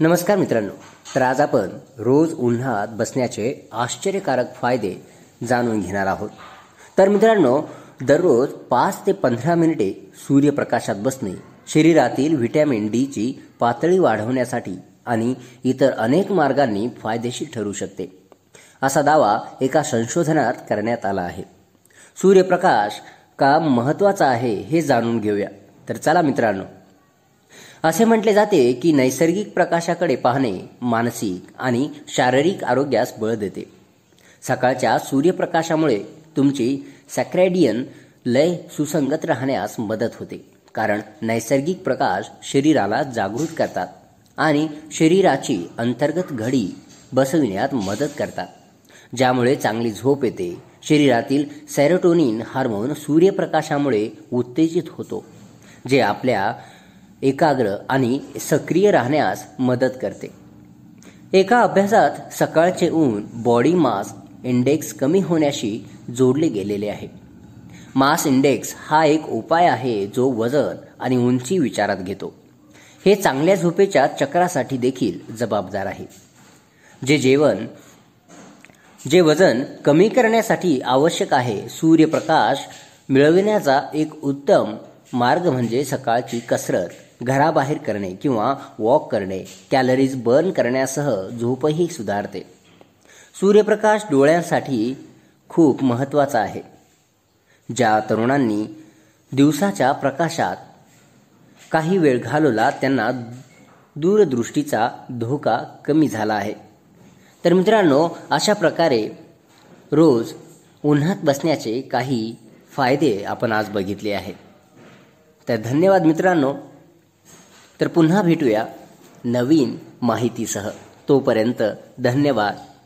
नमस्कार मित्रांनो. तर आज आपण रोज उन्हात बसण्याचे आश्चर्यकारक फायदे जाणून घेणार आहोत. तर मित्रांनो दररोज पाच ते पंधरा मिनिटे सूर्यप्रकाशात बसणे शरीरातील व्हिटॅमिन डीची पातळी वाढवण्यासाठी आणि इतर अनेक मार्गांनी फायदेशीर ठरू शकते. असा दावा एका संशोधनात करण्यात आला आहे. सूर्यप्रकाश का महत्त्वाचा आहे हे जाणून घेऊया. तर चला मित्रांनो असे म्हटले जाते की नैसर्गिक प्रकाशाकडे पाहणे मानसिक आणि शारीरिक आरोग्यास बळ देते. सकाळच्या सूर्यप्रकाशामुळे तुमची सॅक्रॅडियन लय सुसंगत राहण्यास मदत होते कारण नैसर्गिक प्रकाश शरीराला जागृत करतात आणि शरीराची अंतर्गत घडी बसविण्यात मदत करतात ज्यामुळे चांगली झोप येते. शरीरातील सेरोटोनिन हार्मोन सूर्यप्रकाशामुळे उत्तेजित होतो जे आपल्या एकाग्र आणि सक्रिय राहण्यास मदत करते. एका अभ्यासात सकाळचे ऊन बॉडी मास इंडेक्स कमी होण्याशी जोडले गेलेले आहे. मास इंडेक्स हा एक उपाय आहे जो वजन आणि उंची विचारात घेतो. हे चांगल्या झोपेच्या चक्रासाठी देखील जबाबदार आहे. जे जेवण जे वजन कमी करण्यासाठी आवश्यक आहे सूर्यप्रकाश मिळविण्याचा एक उत्तम मार्ग म्हणजे सकाळची कसरत. घराबाहेर करणे किंवा वॉक करणे कॅलरीज बर्न करण्यासह झोपही सुधारते. सूर्यप्रकाश डोळ्यांसाठी खूप महत्त्वाचा आहे. ज्या तरुणांनी दिवसाच्या प्रकाशात काही वेळ घालवला त्यांना दूरदृष्टीचा धोका कमी झाला आहे. तर मित्रांनो अशा प्रकारे रोज उन्हात बसण्याचे काही फायदे आपण आज बघितले आहेत. तर धन्यवाद मित्रांनो. तर पुन्हा भेटूया नवीन माहितीसह. तोपर्यंत धन्यवाद.